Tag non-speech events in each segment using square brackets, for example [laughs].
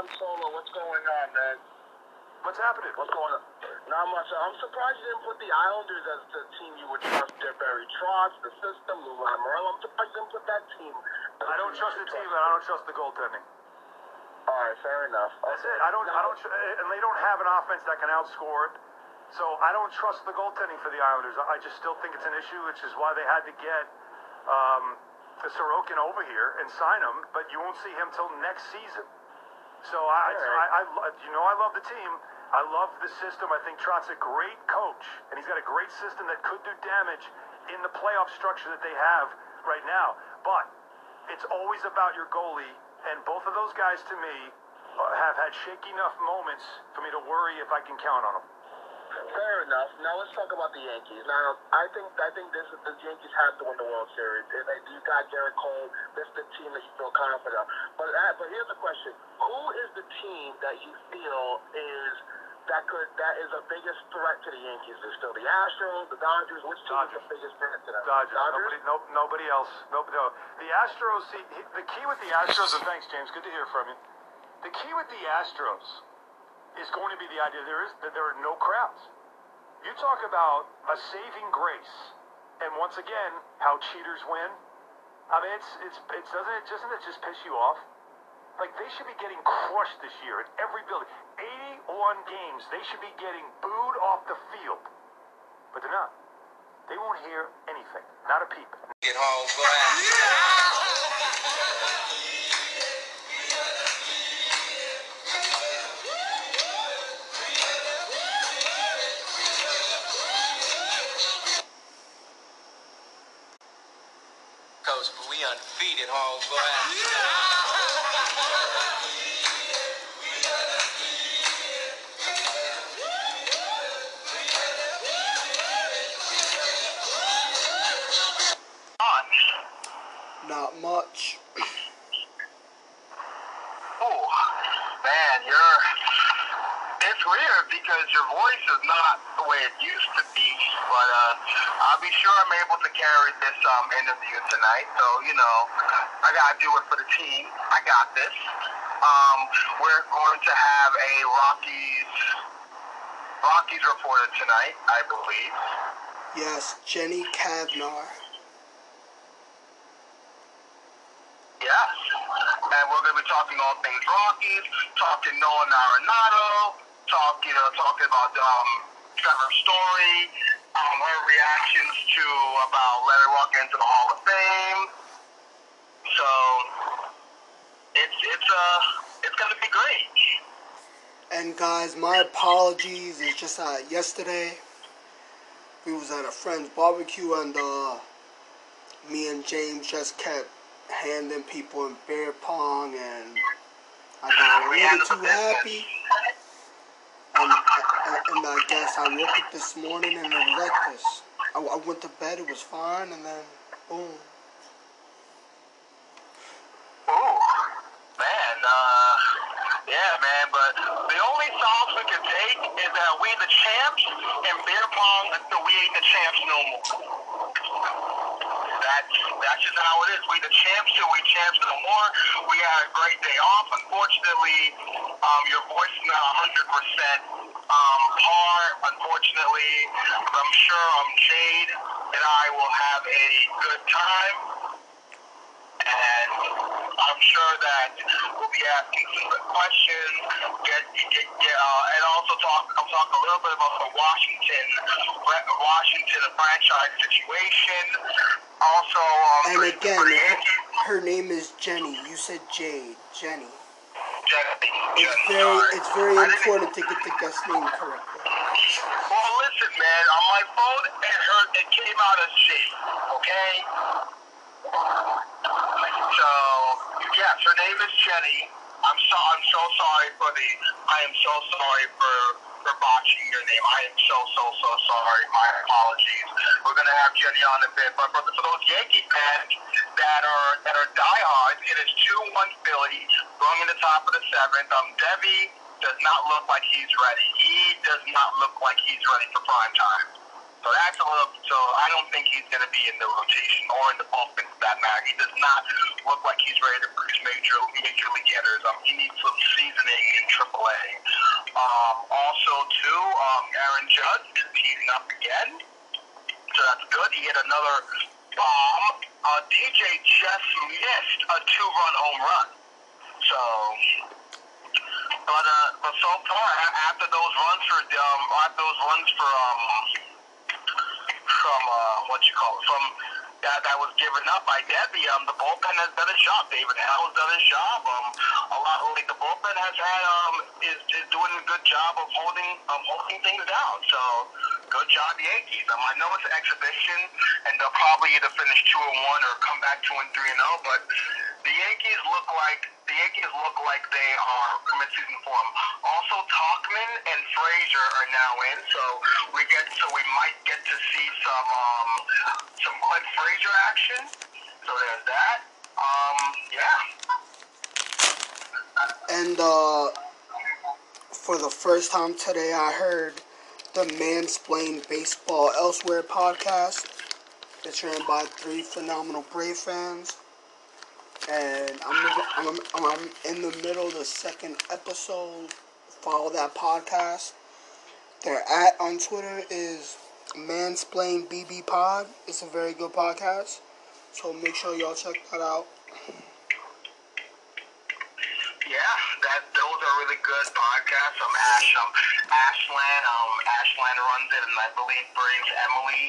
Han Solo, what's going on, man? What's happening? What's going on? Not much. I'm surprised you didn't put the Islanders as the team you would trust. They're Barry Trotz, the system, Lou Lamoriello. I'm surprised you didn't put that team. I don't trust the team, and I don't trust the goaltending. All right, fair enough. That's it. I don't. I don't. tr- And they don't have an offense that can outscore it. So I don't trust the goaltending for the Islanders. I just still think it's an issue, which is why they had to get um, Sorokin over here and sign him. But you won't see him till next season. So I, so I, I, you know, I love the team. I love the system. I think Trott's a great coach, and he's got a great system that could do damage in the playoff structure that they have right now. But it's always about your goalie, and both of those guys, to me, uh, have had shaky enough moments for me to worry if I can count on them. Fair enough. Now let's talk about the Yankees. Now I think I think this the Yankees have to win the World Series. If they, you got Gerrit Cole. This is the team that you feel confident. of. But uh, but here's the question: Who is the team that you feel is that could that is the biggest threat to the Yankees? Is still the Astros, the Dodgers? Which team is the Dodgers. biggest threat to them? Dodgers. Nobody, no, nobody else. Nobody, no. The Astros. See, the key with the Astros. And thanks, James. Good to hear from you. The key with the Astros is going to be the idea there is that there are no crowds. You talk about a saving grace, and once again, how cheaters win. I mean, it's it's it doesn't it doesn't it just piss you off? Like they should be getting crushed this year at every building. 81 games, they should be getting booed off the field, but they're not. They won't hear anything, not a peep. Get home glass. Undefeated home glass. Not much. Oh, man, you're. It's weird because your voice is not the way it used to be, but uh, I'll be sure I'm able to carry this um, interview tonight. So, you know, I got to do it for the team. I got this. Um, we're going to have a Rockies Rockies reporter tonight, I believe. Yes, Jenny Cavnar. Yes. And we're going to be talking all things Rockies, talking Nolan Arenado, talking, uh, talking about um, Trevor Story, um, her reactions to about Larry walking into the Hall of Fame. So it's it's uh it's to be great. And guys, my apologies. It's just uh, yesterday we was at a friend's barbecue and uh, me and James just kept handing people in beer pong and I got a little too happy. And, and, and I guess I woke up this morning and it was like this. I, I went to bed, it was fine, and then boom. Man, uh, yeah, man, but the only songs we can take is that we the champs and beer pong until we ain't the champs no more. That's, that's just how it is. We the champs till we champs no more. We had a great day off. Unfortunately, um, your voice not 100% um, par. Unfortunately, I'm sure um, Jade and I will have a good time and I'm sure that we'll be asking some good questions. Get, get, get, uh, and also talk. I'll talk a little bit about the Washington, Washington franchise situation. Also, um, And again, her, her name is Jenny. You said Jade. Jenny. Jenny, It's Jenny, very, it's very important to get the guest name correctly. Well, listen, man. On my phone, it heard it came out as J. Okay. So yes, her name is Jenny. I'm so I'm so sorry for the. I am so sorry for for botching your name. I am so so so sorry. My apologies. We're gonna have Jenny on a bit, but for, for those Yankee fans that are that are diehards, it is two one Philly going in the top of the seventh. Um, Deivi does not look like he's ready. He does not look like he's ready for prime time. So that's a little. So I don't think he's going to be in the rotation or in the bullpen for that matter. He does not look like he's ready to produce major major league hitters. Um, he needs some seasoning in AAA. Um, also, too, um, Aaron Judge is heating up again, so that's good. He hit another bomb. Uh, DJ just missed a two-run home run. So but uh, but so far after those runs for um after those runs for um from uh what you call it from that that was given up by Debbie um the bullpen has done its job. David has done his job. Um a lot like the bullpen has had um is, is doing a good job of holding um holding things down. So good job Yankees. Um I know it's an exhibition and they'll probably either finish two and one or come back two and three and oh, but the Yankees look like the Yankees look like they are mid-season form. Also, Tauchman and Frazier are now in, so we get so we might get to see some um, some Clint Frazier action. So there's that. Um, yeah. And uh, for the first time today, I heard the Mansplain Baseball Elsewhere podcast. It's ran by three phenomenal Brave fans. And I'm, I'm, I'm in the middle of the second episode. Follow that podcast. Their at on Twitter is Mansplain BB Pod. It's a very good podcast. So make sure y'all check that out. Yeah, that those are really good podcasts. Um, Ash, um, Ashland, um, Ashland runs it, and I believe brings Emily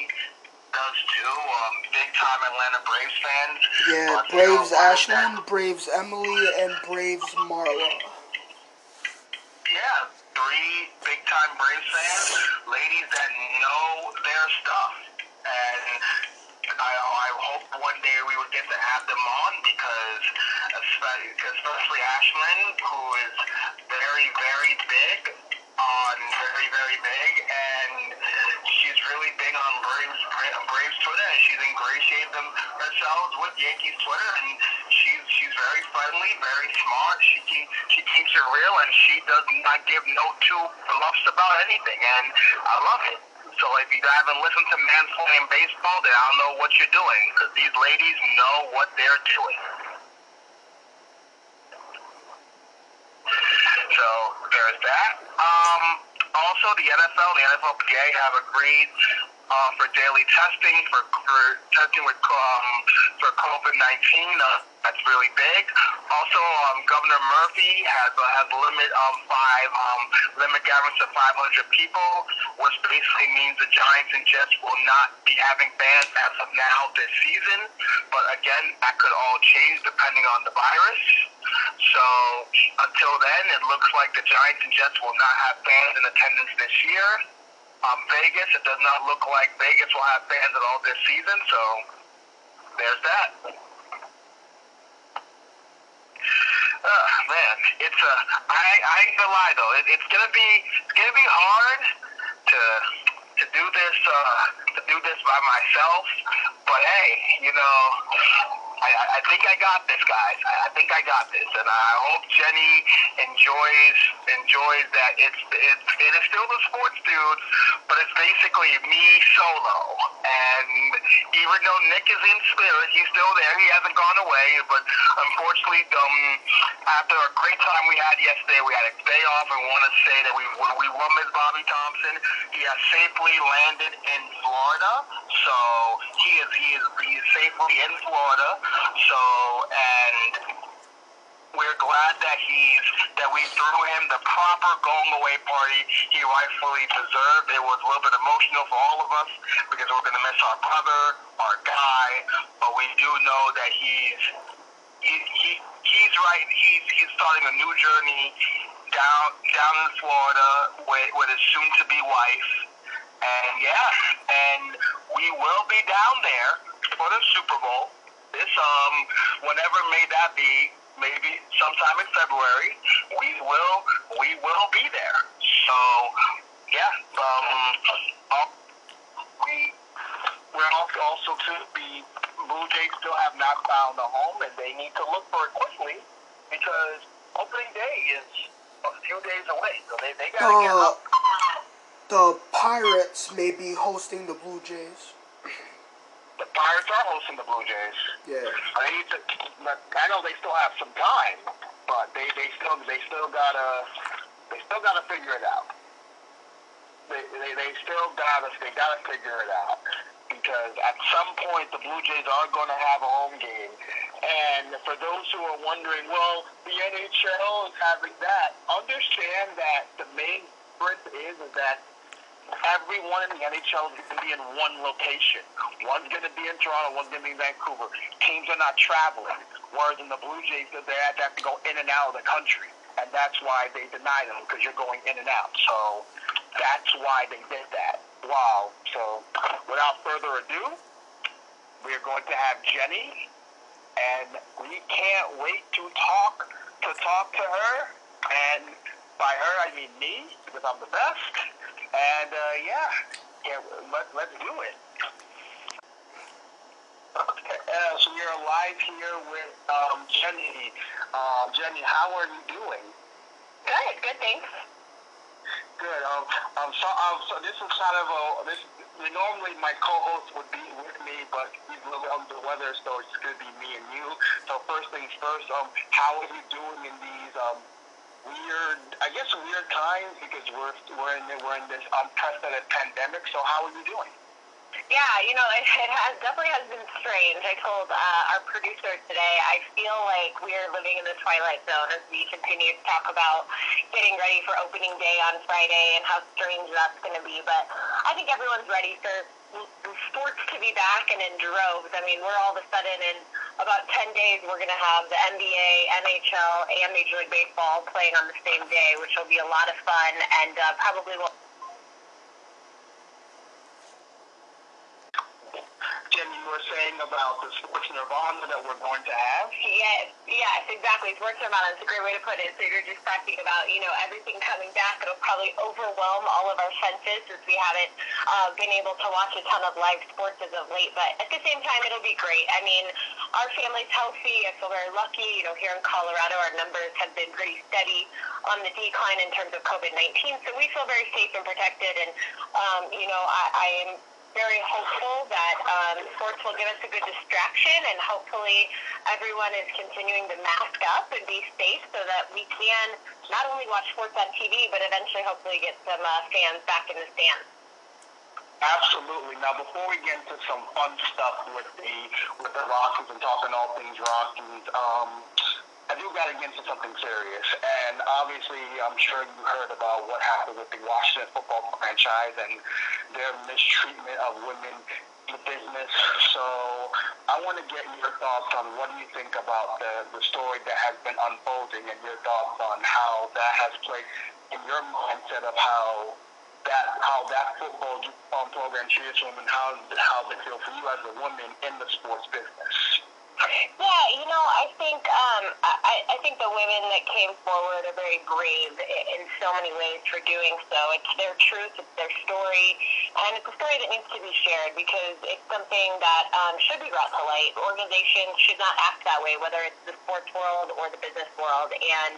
does too. Um, big time Atlanta Braves fans. Yeah, But, you know, Braves like that- Braves Emily, and Braves Marla. Yeah, three big time Braves fans, ladies that know their stuff, and I, I hope one day we would get to have them on because especially, especially Ashland, who is very very big on very very big, and really big on Braves Braves Twitter, and she's ingratiated them herself with Yankees Twitter, and she's she's very friendly, very smart. She keep, she keeps it real, and she does not give no two fluffs about anything, and I love it. So if you haven't listened to Mansplaining Baseball, then I don't know what you're doing, because these ladies know what they're doing. So there's that. Um, also, the NFL and the NFLPA have agreed uh, for daily testing for, for testing with um, for COVID nineteen. Uh, that's really big. Also, um, Governor Murphy has uh, has limit of five um, limit gatherings to 500 people, which basically means the Giants and Jets will not be having fans as of now this season. But again, that could all change depending on the virus. So until then, it looks like the Giants and Jets will not have fans in attendance this year. Um, Vegas, it does not look like Vegas will have fans at all this season. So there's that. Uh, man, it's a. I I ain't gonna lie though. It, it's gonna be it's gonna be hard to to do this uh, to do this by myself. But hey, you know, I, I think I got this, guys. I, I think I got this, and I hope Jenny enjoys enjoys that. It's it's it is still the sports dudes, but it's basically me solo. And even though Nick is in spirit, he's still there. He hasn't gone away. But unfortunately, um, after a great time we had yesterday, we had a day off, and want to say that we we won Miss Bobby Thompson. He has safely landed in Florida, so he is he is he is safely in Florida. So and we're glad that he's that we threw him the proper going away party he rightfully deserved. It was a little bit emotional for all of us because we're going to miss our brother, our guy, but we do know that he's he, he he's right. He's he's starting a new journey down down in Florida with with his soon to be wife. And yeah, and we will be down there for the Super Bowl. This um whenever may that be, maybe sometime in February, we will we will be there. So yeah, um uh, we we're also to be Blue Jays still have not found a home and they need to look for it quickly because opening day is a few days away. So they, they gotta get Uh, up. the Pirates may be hosting the Blue Jays. The Pirates are hosting the Blue Jays. Yeah. I need to. I know they still have some time, but they, they still they still gotta they still gotta figure it out. They, they, they still gotta they gotta figure it out because at some point the Blue Jays are going to have a home game. And for those who are wondering, well, the NHL is having that. Understand that the main difference is, is that everyone in the NHL is going to be in one location. One's going to be in Toronto, one's going to be in Vancouver. Teams are not traveling. Whereas in the Blue Jays, they have to go in and out of the country. And that's why they deny them, because you're going in and out. So that's why they did that. Wow. So without further ado, we are going to have Jenny, and we can't wait to talk to talk to her. And by her, I mean me, because I'm the best. And uh, yeah, yeah, let, let's do it. Okay, uh, so you're live here with um, Jenny. Uh, Jenny, how are you doing? Good, good, thanks. Good. Um, um, so, um, so this is kind of a this. Normally, my co-host would be with me, but he's a little under the weather, so it's gonna be me and you. So first things first. Um, how are you doing in these um weird, I guess weird times because we're we're in we're in this unprecedented pandemic. So how are you doing? Yeah, you know, it, [laughs] it has definitely has been strange. I told uh, our producer today, I feel like we're living in the twilight zone as we continue to talk about getting ready for opening day on Friday and how strange that's going to be. But I think everyone's ready for sports to be back and in droves. I mean, we're all of a sudden in about 10 days, we're going to have the NBA, NHL, and Major League Baseball playing on the same day, which will be a lot of fun and uh, probably will. You about the sports nirvana that we're going to have. Yes, yes, exactly. Sports Nirvana is a great way to put it. So you're just talking about, you know, everything coming back. It'll probably overwhelm all of our senses since we haven't uh, been able to watch a ton of live sports as of late. But at the same time, it'll be great. I mean, our family's healthy. I feel very lucky. You know, here in Colorado, our numbers have been pretty steady on the decline in terms of COVID-19. So we feel very safe and protected. And, um, you know, I, I am very hopeful that um, sports will give us a good distraction and hopefully everyone is continuing to mask up and be safe so that we can not only watch sports on TV but eventually hopefully get some uh, fans back in the stands. Absolutely. Now, before we get into some fun stuff with the with the Rockies and talking all things Rockies, um, I do got to get into something serious. And obviously, I'm sure you heard about what happened with the Washington football franchise and their mistreatment of women in business. So I want to get your thoughts on what do you think about the, the story that has been unfolding and your thoughts on how that has played in your mindset of how that how that football program treats women, how how they feel for you as a woman in the sports business. Yeah, you know, I think um, I, I think the women that came forward are very brave in so many ways for doing so. It's their truth, it's their story, and it's a story that needs to be shared because it's something that um, should be brought to light. Organizations should not act that way, whether it's the sports world or the business world. And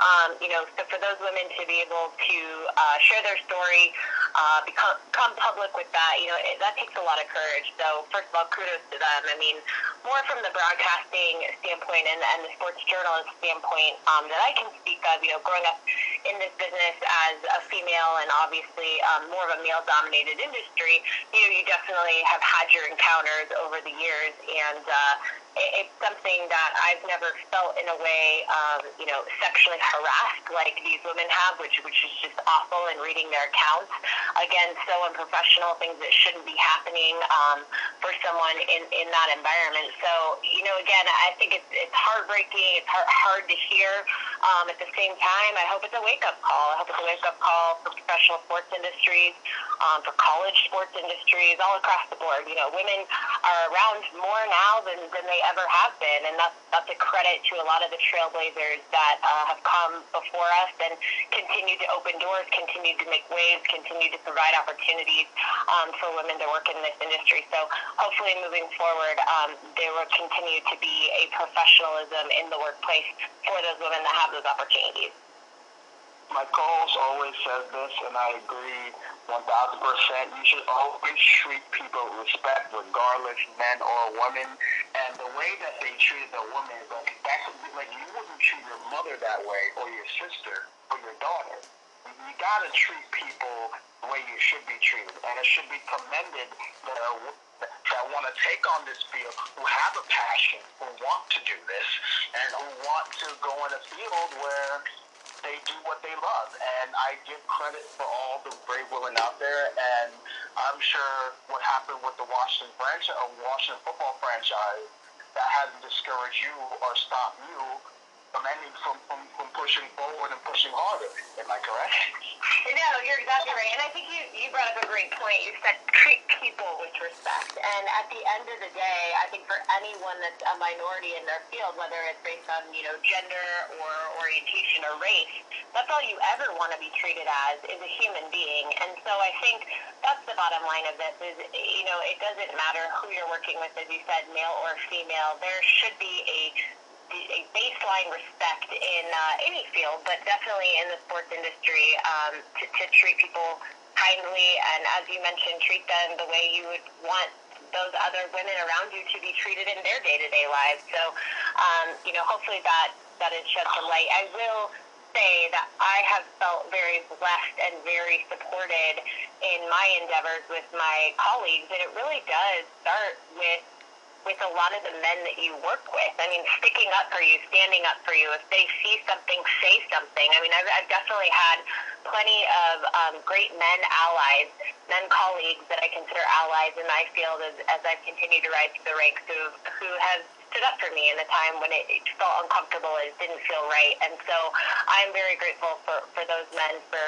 um, you know, so for those women to be able to uh, share their story, uh, become, become public with that, you know, it, that takes a lot of courage. So first of all, kudos to them. I mean, more from the broadcasting standpoint and, and the sports journalist standpoint um, that I can speak of, you know, growing up in this business as a female and obviously um, more of a male-dominated industry, you know, you definitely have had your encounters over the years, and uh, it's something that I've never felt in a way, um, you know, sexually harassed like these women have, which which is just awful. And reading their accounts, again, so unprofessional, things that shouldn't be happening um, for someone in in that environment. So, you know, again, I think it's it's heartbreaking. It's hard, hard to hear. Um, at the same time, I hope it's a wake up call. I hope it's a wake up call for professional sports industries, um, for college sports industries, all across the board. You know, women are around more now than than they ever have been, and that's that's a credit to a lot of the trailblazers that uh, have come before us and continue to open doors, continue to make waves, continue to provide opportunities um, for women to work in this industry. So hopefully, moving forward, um, there will continue to be a professionalism in the workplace for those women that have those opportunities. My co-host always says this, and I agree 1,000%. You should always treat people with respect, regardless, men or women. And the way that they treated the woman like, that's like you wouldn't treat your mother that way, or your sister, or your daughter. You gotta treat people the way you should be treated, and it should be commended that are that want to take on this field, who have a passion, who want to do this, and who want to go in a field where they do what they love. And I give credit for all the brave women out there. And I'm sure what happened with the Washington franchise, uh, Washington football franchise, that hasn't discouraged you or stopped you from from, from, from pushing forward and pushing harder. Am I correct? No, you're exactly right. And I think you, you brought up a great point. You said treat people with respect. And at the end of the day, I think for anyone that's a minority in their field, whether it's based on, you know, gender or orientation or race, that's all you ever want to be treated as is a human being. And so I think that's the bottom line of this is, you know, it doesn't matter who you're working with, as you said, male or female. There should be a a baseline respect in uh, any field, but definitely in the sports industry um, to, to treat people kindly and, as you mentioned, treat them the way you would want those other women around you to be treated in their day-to-day lives. So, um, you know, hopefully that that has shed some light. I will say that I have felt very blessed and very supported in my endeavors with my colleagues, and it really does start with with a lot of the men that you work with. I mean, sticking up for you, standing up for you. If they see something, say something. I mean, I've, I've definitely had plenty of um, great men allies, men colleagues that I consider allies in my field as, as I've continued to rise through the ranks who, who have stood up for me in a time when it, felt uncomfortable and it didn't feel right. And so I'm very grateful for, for those men for,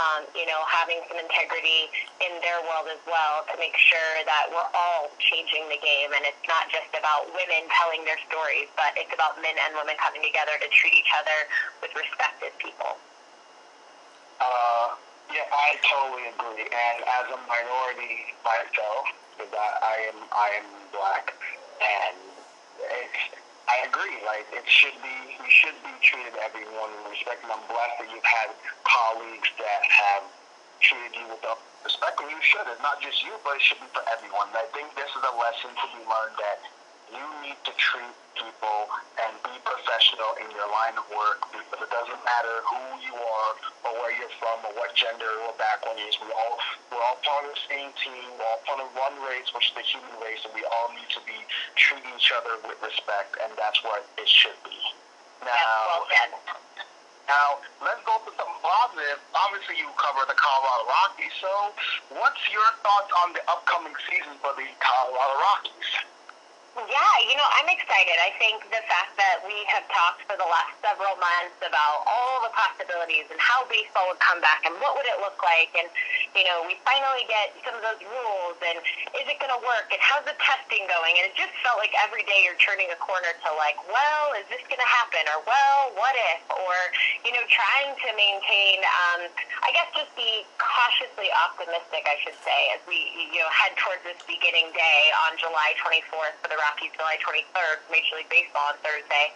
um, you know, having some integrity in their world as well to make sure that we're all changing the game. And it's not just about women telling their stories, but it's about men and women coming together to treat each other with respect as people. Uh, yeah, I totally agree. And as a minority myself, because I, I am I am black, and I agree. Like it should be, you should be treated everyone with respect. And I'm blessed that you've had colleagues that have treated you with respect, and you should. It's not just you, but it should be for everyone. And I think this is a lesson to be learned that you need to treat people and be professional in your line of work because it doesn't matter who you are or where you're from or what gender or background is. We all we're all part of the same team. We're all part of one race, which is the human race, and we all need to be treating each other with respect, and that's what it should be. Now, now let's go to something positive. Obviously, you cover the Colorado Rockies. So, what's your thoughts on the upcoming season for the Colorado Rockies? Yeah, you know, I'm excited. I think the fact that we have talked for the last several months about all the possibilities and how baseball would come back and what would it look like, and you know, we finally get some of those rules and is it going to work and how's the testing going? And it just felt like every day you're turning a corner to like, well, is this going to happen? Or well, what if? Or you know, trying to maintain, um, I guess, just be cautiously optimistic, I should say, as we you know head towards this beginning day on July 24th for the Rockies July 23rd, Major League Baseball on Thursday.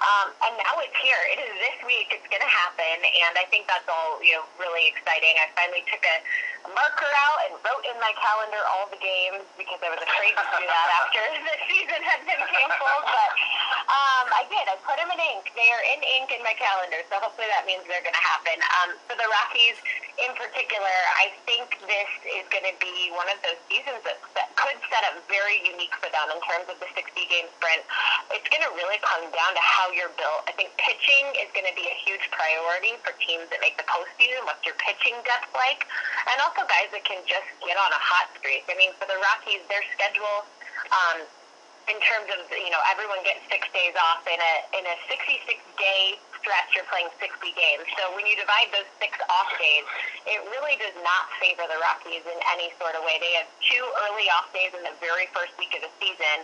Um, and now it's here. It is this week. It's going to happen, and I think that's all you know really exciting. I finally took a marker out and wrote in my calendar all the games because I was afraid to do that after [laughs] the season had been canceled. But um, I did. I put them in ink. They are in ink in my calendar, so hopefully that means they're going to happen. Um, for the Rockies in particular, I think this is going to be one of those seasons that, that could set up very unique for them in terms of the 60 game sprint, it's going to really come down to how you're built. I think pitching is going to be a huge priority for teams that make the postseason. What's your pitching depth like? And also guys that can just get on a hot streak. I mean, for the Rockies, their schedule. Um, in terms of you know everyone gets six days off in a in a 66 day stretch, you're playing 60 games. So when you divide those six off days, it really does not favor the Rockies in any sort of way. They have two early off days in the very first week of the season,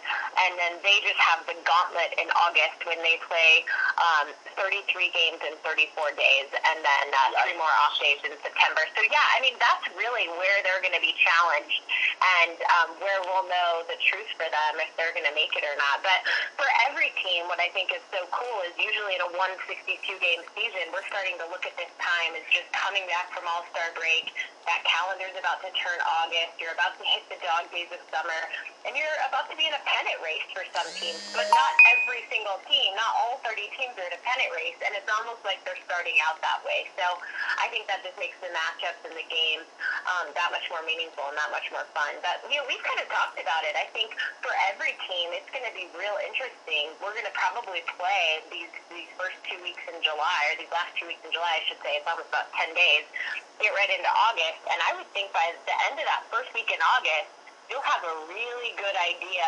and then they just have the gauntlet in August when they play um, 33 games in 34 days, and then uh, three more off days in September. So yeah, I mean that's really where they're going to be challenged, and um, where we'll know the truth for them if they're going to make it or not. But for every team, what I think is so cool is usually in a 160 62-game season, we're starting to look at this time as just coming back from All-Star break. That calendar's about to turn August. You're about to hit the dog days of summer, and you're about to be in a pennant race for some teams, but not every single team. Not all 30 teams are in a pennant race, and it's almost like they're starting out that way. So I think that just makes the matchups and the games um, that much more meaningful and that much more fun. But you know, we've kind of talked about it. I think for every team, it's going to be real interesting. We're going to probably play these these first two weeks in July, or these last two weeks in July, I should say. Almost about 10 days. Get right into August, and I would think by the end of that first week in August, you'll have a really good idea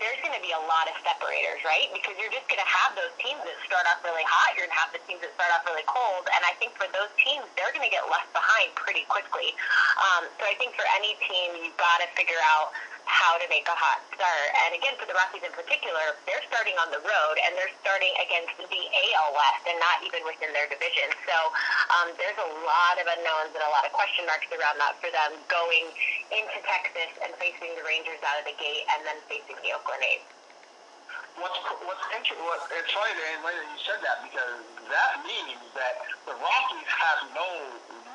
there's going to be a lot of separators, right? Because you're just going to have those teams that start off really hot. You're going to have the teams that start off really cold. And I think for those teams, they're going to get left behind pretty quickly. Um, so I think for any team, you've got to figure out how to make a hot start. And again, for the Rockies in particular, they're starting on the road and they're starting against the AL West and not even within their division. So um, there's a lot of unknowns and a lot of question marks around that for them going into Texas and facing the Rangers out of the gate and then facing Oakland A's. What's what's interesting? What, it's funny that later you said that because that means that the Rockies have no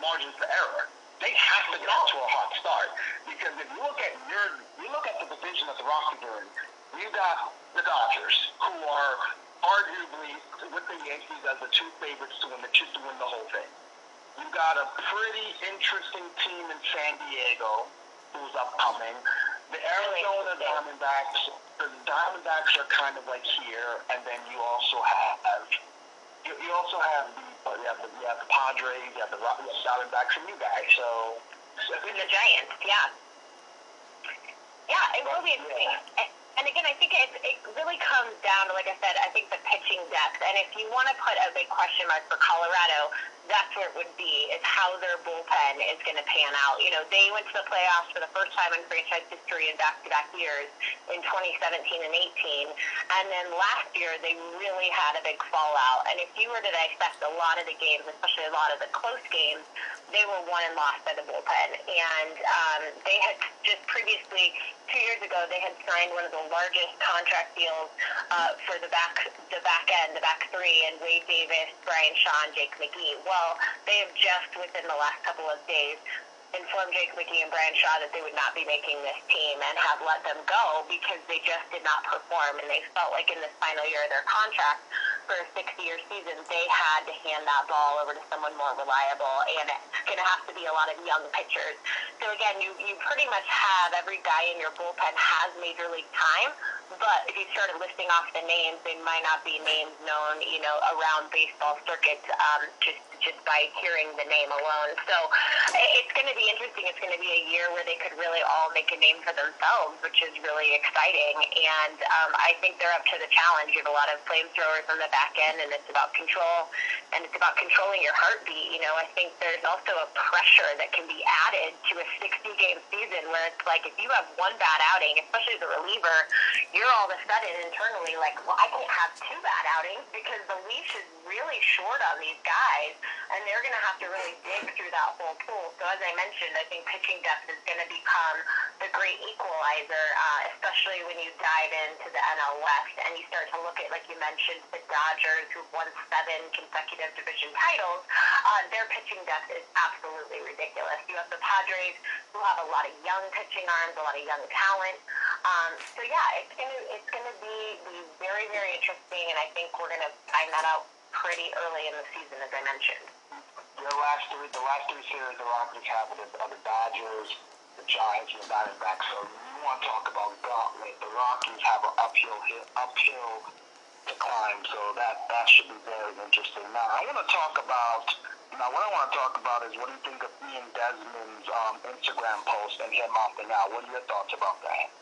margin for error. They have to get off to a hot start because if you look at your you look at the division that the Rockies are in, you got the Dodgers who are arguably with the Yankees as the two favorites to win the to win the whole thing. You've got a pretty interesting team in San Diego who's upcoming. The Arizona Diamondbacks, the Diamondbacks are kind of like here, and then you also have you, you also have the you have the, you have the Padres, you have the you have Diamondbacks, and you guys. So, so the Giants, yeah. Yeah, it will be interesting. And- And again, I think it, it really comes down to, like I said, I think the pitching depth. And if you want to put a big question mark for Colorado, that's where it would be, is how their bullpen is going to pan out. You know, they went to the playoffs for the first time in franchise history in back-to-back years in 2017 and 18. And then last year, they really had a big fallout. And if you were to dissect a lot of the games, especially a lot of the close games, they were won and lost by the bullpen. And um, they had just previously, two years ago, they had signed one of the largest contract deals uh, for the back, the back end, the back three, and Wade Davis, Bryan Shaw, Jake McGee. Well, they have just within the last couple of days informed Jake McGee and Bryan Shaw that they would not be making this team and have let them go because they just did not perform and they felt like in this final year of their contract for a 60-year season, they had to hand that ball over to someone more reliable, and it's going to have to be a lot of young pitchers. So again, you you pretty much have every guy in your bullpen has major league time, but if you started listing off the names, they might not be names known, you know, around baseball circuits um, just just by hearing the name alone. So it's going to be interesting. It's going to be a year where they could really all make a name for themselves, which is really exciting. And um, I think they're up to the challenge. You have a lot of flamethrowers on the back end, and it's about control, and it's about controlling your heartbeat. You know, I think there's also a pressure that can be added to a 60-game season where it's like if you have one bad outing, especially as a reliever, you're all of a sudden internally like, well, I can't have two bad outings because the leash is really short on these guys, and they're going to have to really dig through that whole pool. So as I mentioned, I think pitching depth is going to become the great equalizer, uh, especially when you dive into the NL West and you start to look at, like you mentioned, the Dodgers, who've won seven consecutive division titles. Uh, their pitching depth is absolutely ridiculous. You have the Padres, who have a lot of young pitching arms, a lot of young talent. Um, so yeah, it's gonna it's gonna be, be very very interesting, and I think we're gonna find that out pretty early in the season, as I mentioned. the last three, the last three series the Rockies have are the, the Dodgers, the Giants, and the Diamondbacks. So you want to talk about gauntlet? The Rockies have an uphill uphill to climb. So that that should be very interesting. Now I want to talk about. Now, what I want to talk about is what do you think of Ian Desmond's um, Instagram post and him opting out? What are your thoughts about that?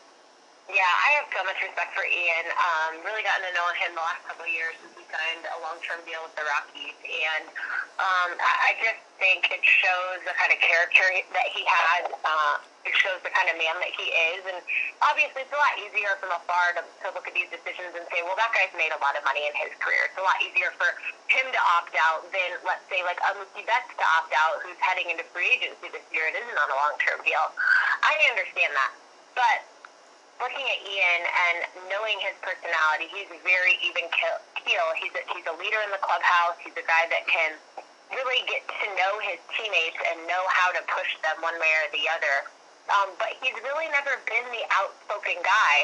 Yeah, I have so much respect for Ian. Um, really gotten to know him the last couple of years since he signed a long-term deal with the Rockies, and um, I I just think it shows the kind of character that he has. Uh, it shows the kind of man that he is, and obviously it's a lot easier from afar to, to look at these decisions and say, well, that guy's made a lot of money in his career. It's a lot easier for him to opt out than, let's say, like a Mookie Betts to opt out, who's heading into free agency this year and isn't on a long-term deal. I understand that, but looking at Ian and knowing his personality, he's very even keel. He's a, he's a leader in the clubhouse. He's a guy that can really get to know his teammates and know how to push them one way or the other. Um, but he's really never been the outspoken guy.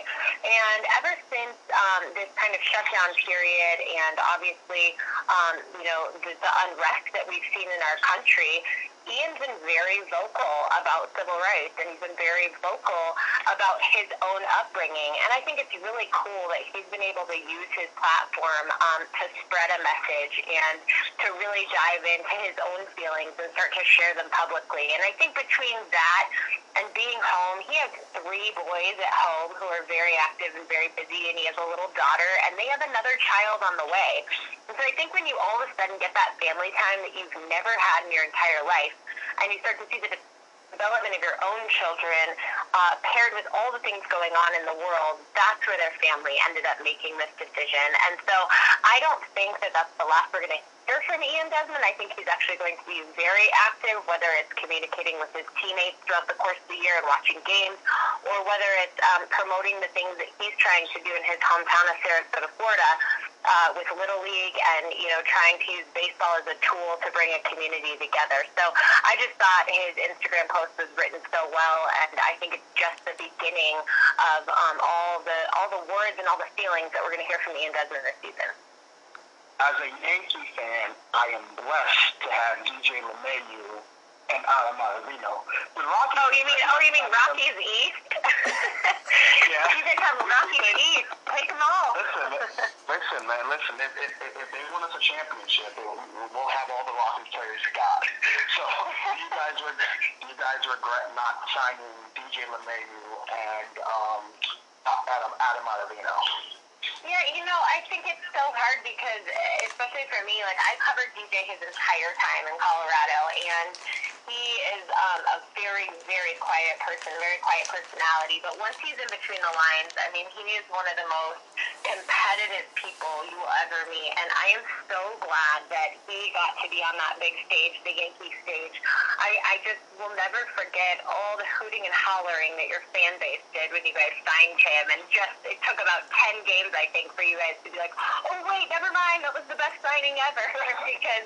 And ever since um, this kind of shutdown period and obviously, um, you know, the, the unrest that we've seen in our country, Ian's been very vocal about civil rights, and he's been very vocal about his own upbringing. And I think it's really cool that he's been able to use his platform um, to spread a message and to really dive into his own feelings and start to share them publicly. And I think between that and being home, he has three boys at home who are very active and very busy, and he has a little daughter, and they have another child on the way. And so I think when you all of a sudden get that family time that you've never had in your entire life, and you start to see the development of your own children uh, paired with all the things going on in the world, that's where their family ended up making this decision. And so I don't think that that's the last we're going to hear from Ian Desmond. I think he's actually going to be very active, whether it's communicating with his teammates throughout the course of the year and watching games, or whether it's um, promoting the things that he's trying to do in his hometown of Sarasota, Florida, uh, with Little League and, you know, trying to use baseball as a tool to bring a community together. So I just thought his Instagram post was written so well, and I think it's just the beginning of um, all the all the words and all the feelings that we're going to hear from Ian Desmond this season. As a Yankee fan, I am blessed to have DJ LeMahieu and Adam Ottavino. The Rockies oh, you mean oh, you mean Rockies East? [laughs] yeah. You guys have Rockies East. Take them all. Listen, listen, man. Listen. If, if, if they win us a championship, we'll have all the Rockies players you got. [laughs] So you guys would you guys regret not signing DJ LeMahieu and um, Adam Adam Ottavino. Yeah, you know, I think it's so hard because, especially for me, like I covered DJ his entire time in Colorado, and he is um, a very, very quiet person, very quiet personality. But once he's in between the lines, I mean, he is one of the most competitive people you will ever meet. And I am so glad that he got to be on that big stage, the Yankee stage. I, I just will never forget all the hooting and hollering that your fan base did when you guys signed him. And just, it took about 10 games, I think, for you guys to be like, oh, wait, never mind, that was the best signing ever. [laughs] because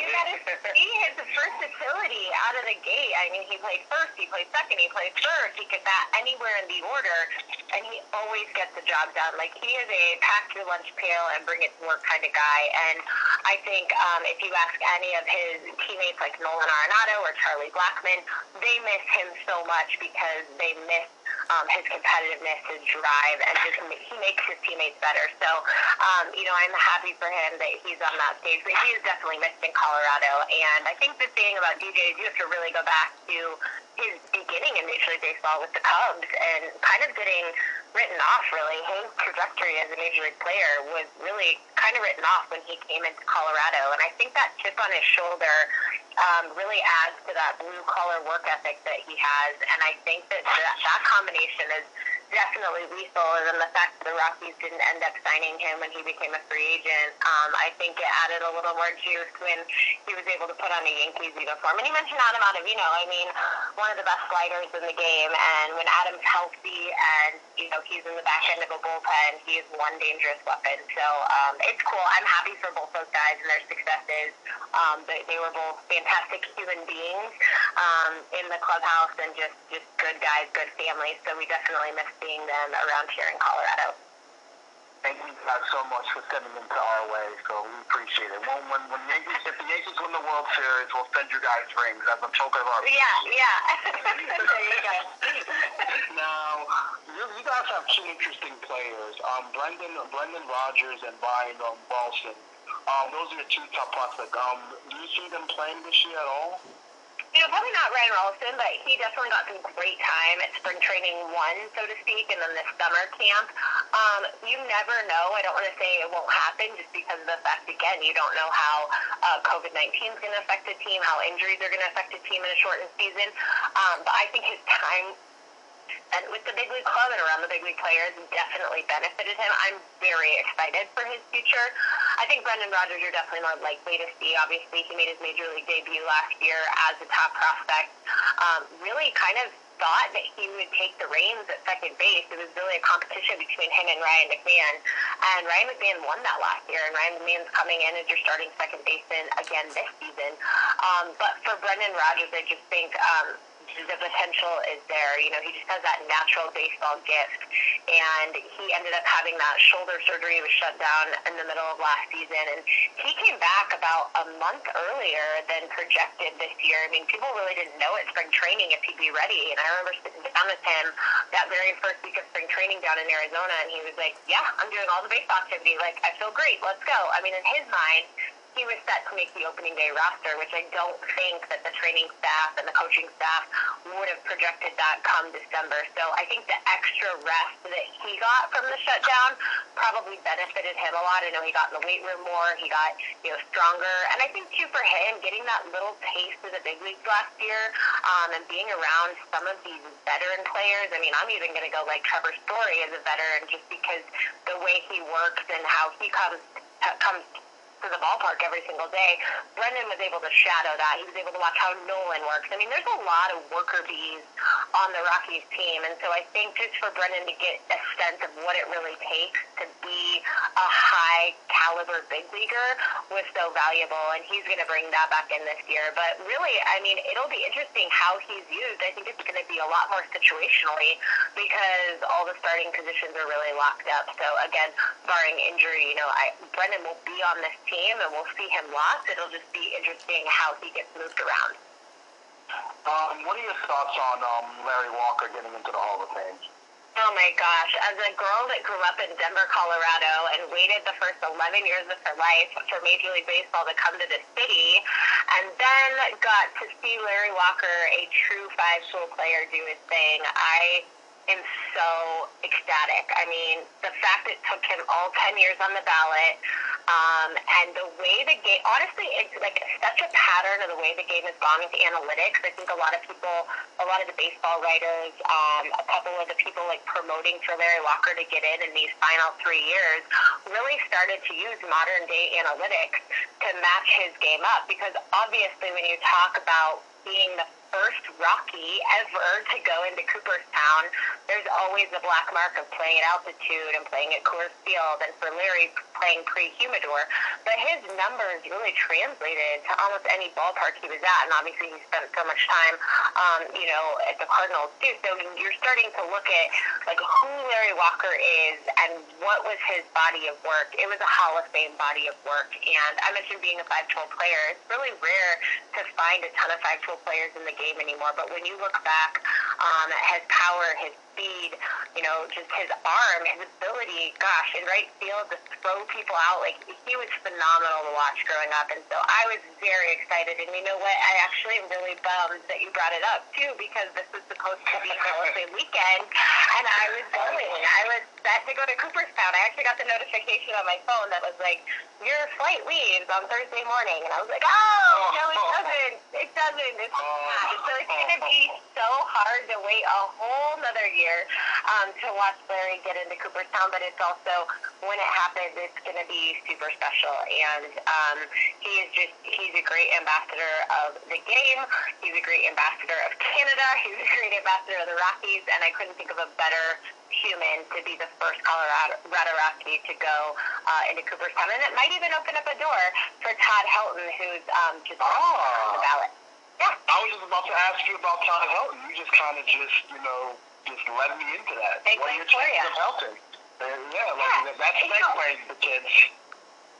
you got to see his versatility out of the gate. I mean, he played first, he played second, he played third. He could bat anywhere in the order, and he always gets the job done. Like he is a pack your lunch pail and bring it to work kind of guy. And I think um, if you ask any of his teammates like Nolan Arenado or Charlie Blackmon, they miss him so much because they miss um, his competitiveness, his drive, and just he makes his teammates better. So, um, you know, I'm happy for him that he's on that stage, but he is definitely missed in Colorado. And I think the thing about DJ is you have to really go back to his beginning in Major League Baseball with the Cubs and kind of getting written off, really. His trajectory as a Major League player was really kind of written off when he came into Colorado. And I think that chip on his shoulder um, really adds to that blue collar work ethic that he has. And I think that that, that combination is definitely lethal. And then the fact that the Rockies didn't end up signing him when he became a free agent, um, I think it added a little more juice when he was able to put on a Yankees uniform. And you mentioned Adam Ottavino. I mean, one of the best sliders in the game. And when Adam's healthy and, you know, he's in the back end of a bullpen, he is one dangerous weapon. So um, it's cool. I'm happy for both those guys and their successes. Um, they, they were both fantastic human beings um, in the clubhouse and just, just good guys, good families. So we definitely miss seeing them around here in Colorado. Thank you guys so much for sending them to our way. So we appreciate it. When, when, when Yankees, if the Yankees win the World Series, we'll send you guys rings as a token of our. Yeah, yeah. [laughs] there you go. now, you, you guys have two interesting players, um, Brendan, Brendan Rodgers and Brian um, Rolison. Um, those are your two top prospects. Um, do you see them playing this year at all? You know, probably not Ryan Rolison, but he definitely got some great time at spring training one, so to speak, and then this summer camp. Um, you never know. I don't want to say it won't happen just because of the fact, again, you don't know how uh, COVID-19 is going to affect the team, how injuries are going to affect the team in a shortened season. Um, but I think his time and with the big league club and around the big league players definitely benefited him. I'm very excited for his future. I think Brendan Rodgers you're definitely more likely to see. Obviously, he made his major league debut last year as a top prospect. Um, really kind of thought that he would take the reins at second base. It was really a competition between him and Ryan McMahon. And Ryan McMahon won that last year, and Ryan McMahon's coming in as your starting second baseman again this season. Um, but for Brendan Rodgers, I just think um, the potential is there. You know, he just has that natural baseball gift. And he ended up having that shoulder surgery. He was shut down in the middle of last season. And he came back about a month earlier than projected this year. I mean, people really didn't know at spring training if he'd be ready. And I remember sitting down with him that very first week of spring training down in Arizona. And he was like, yeah, I'm doing all the baseball activity. Like, I feel great. Let's go. I mean, in his mind, he was set to make the opening day roster, which I don't think that the training staff and the coaching staff would have projected that come December. So I think the extra rest that he got from the shutdown probably benefited him a lot. I know he got in the weight room more, he got you know stronger, and I think too for him getting that little taste of the big leagues last year um, and being around some of these veteran players. I mean, I'm even going to go like Trevor Story as a veteran just because the way he works and how he comes comes to the ballpark every single day. Brendan was able to shadow that. He was able to watch how Nolan works. I mean, there's a lot of worker bees on the Rockies team, and so I think just for Brendan to get a sense of what it really takes to be a high caliber big leaguer was so valuable, and he's going to bring that back in this year. But really, I mean, it'll be interesting how he's used. I think it's going to be a lot more situationally because all the starting positions are really locked up. So again, barring injury, you know, I, Brendan will be on this team, and we'll see him lost. It'll just be interesting how he gets moved around. Um, what are your thoughts on um, Larry Walker getting into the Hall of Fame? Oh my gosh. As a girl that grew up in Denver, Colorado, and waited the first 11 years of her life for Major League Baseball to come to the city, and then got to see Larry Walker, a true five tool player, do his thing, I am so ecstatic. I mean, the fact it took him all 10 years on the ballot, um, and the way the game, honestly, it's like such a pattern of the way the game has gone with analytics. I think a lot of people, a lot of the baseball writers, um, a couple of the people like promoting for Larry Walker to get in in these final three years, really started to use modern day analytics to match his game up. Because obviously, when you talk about being the first Rocky ever to go into Cooperstown, there's always the black mark of playing at altitude and playing at Coors Field, and for Larry playing pre-humidor. But his numbers really translated to almost any ballpark he was at, and obviously he spent so much time, um, you know, at the Cardinals too. So you're starting to look at like who Larry Walker is and what was his body of work. It was a Hall of Fame body of work, and I mentioned being a five-tool player. It's really rare to find a ton of five-tool players in the game anymore. But when you look back um, his power, his speed, you know, just his arm, his ability, gosh, in right field to throw people out, like he was phenomenal to watch growing up. And so I was very excited. And you know what? I actually am really bummed that you brought it up too, because this was supposed to be of weekend, and I was going. I was set to go to Cooperstown. I actually got the notification on my phone that was like, your flight leaves on Thursday morning, and I was like, oh, no, doesn't. It's not. So it's going to be so hard to wait a whole another year um, to watch Larry get into Cooperstown, but it's also when it happens, it's going to be super special. And um, he is just, he's a great ambassador of the game. He's a great ambassador of Canada. He's a great ambassador of the Rockies, and I couldn't think of a better human to be the first Colorado Rocky to go uh, into Cooperstown. And it might even open up a door for Todd Helton, who's um, just oh. on the ballot. Yeah. I was just about to ask you about Todd Helton. You just kind of just, you know, just led me into that. Big what are your chances of Helton? And yeah, like, yeah. that's segueing the kids.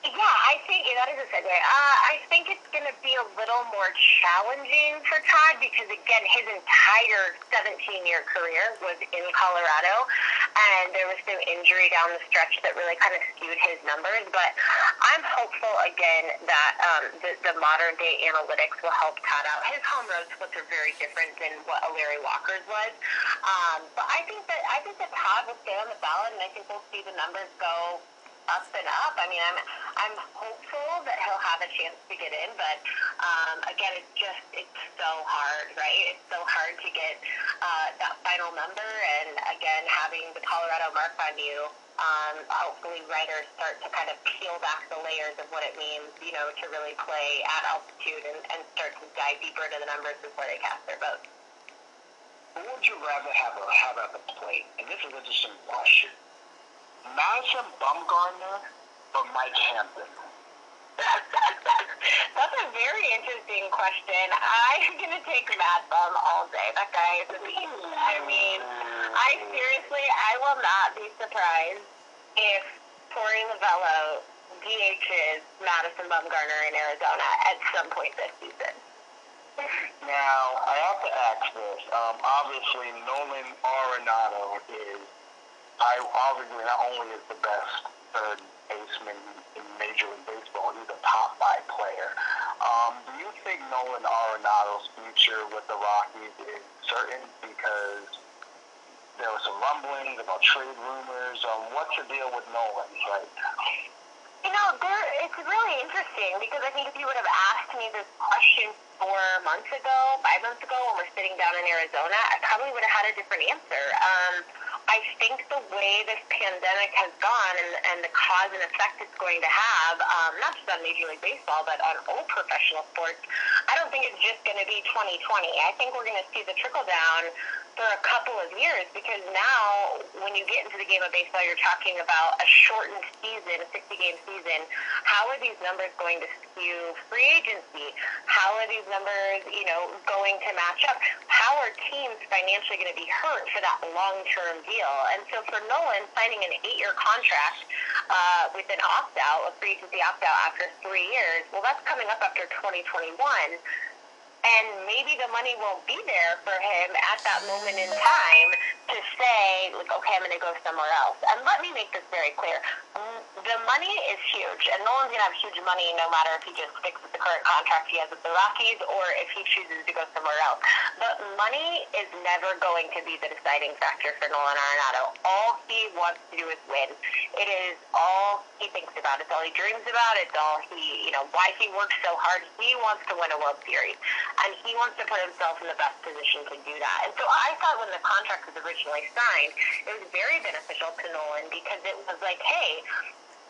Yeah, I think that is a segue. Uh, I think it's going to be a little more challenging for Todd because, again, his entire 17-year career was in Colorado, and there was some injury down the stretch that really kind of skewed his numbers. But I'm hopeful again that um, the, the modern day analytics will help Todd out. His home run splits are very different than what a Larry Walker's was, um, but I think that I think that Todd will stay on the ballot, and I think we'll see the numbers go up and up. I mean, I'm I'm hopeful that he'll have a chance to get in, but um, again, it's just it's so hard, right? It's so hard to get uh, that final number, and again, having the Colorado mark on you. Um, hopefully, writers start to kind of peel back the layers of what it means, you know, to really play at altitude and, and start to dive deeper into the numbers before they cast their vote. who would you rather have have at the plate? And this is an interesting question. Madison Bumgarner or Mike Hampton? [laughs] That's a very interesting question. I'm gonna take MadBum all day. That guy is a beast. I mean, I seriously, I will not be surprised if Torey Lovullo DHs Madison Bumgarner in Arizona at some point this season. Now, I have to ask this. Um, obviously, Nolan Arenado is, I obviously not only is the best third baseman in Major League Baseball, he's a top five player. Um, do you think Nolan Arenado's future with the Rockies is certain because there was some rumblings about trade rumors? Um, what's the deal with Nolan right now? You know, there it's really interesting because I think if you would have asked me this question four months ago, five months ago, when we're sitting down in Arizona, I probably would have had a different answer. Um, I think the way this pandemic has gone and, and the cause and effect it's going to have, um, not just on Major League Baseball, but on all professional sports, I don't think it's just going to be 2020. I think we're going to see the trickle down for a couple of years because now when you get into the game of baseball, you're talking about a shortened season, a 60 game season. How are these numbers going to skew free agency? How are these numbers, you know, going to match up? How are teams financially going to be hurt for that long term deal? And so for Nolan, signing an eight year contract uh, with an opt out, a free agency opt out after three years, well, that's coming up after 2021 and maybe the money won't be there for him at that moment in time to say, like, okay, I'm going to go somewhere else. And let me make this very clear. Mm, The money is huge, and Nolan's going to have huge money no matter if he just sticks with the current contract he has with the Rockies or if he chooses to go somewhere else. But money is never going to be the deciding factor for Nolan Arenado. All he wants to do is win. It is all he thinks about. It's all he dreams about. It's all he, you know, why he works so hard. He wants to win a World Series, and he wants to put himself in the best position to do that. And so I thought when the contract was originally signed, it was very beneficial to Nolan because it was like, hey,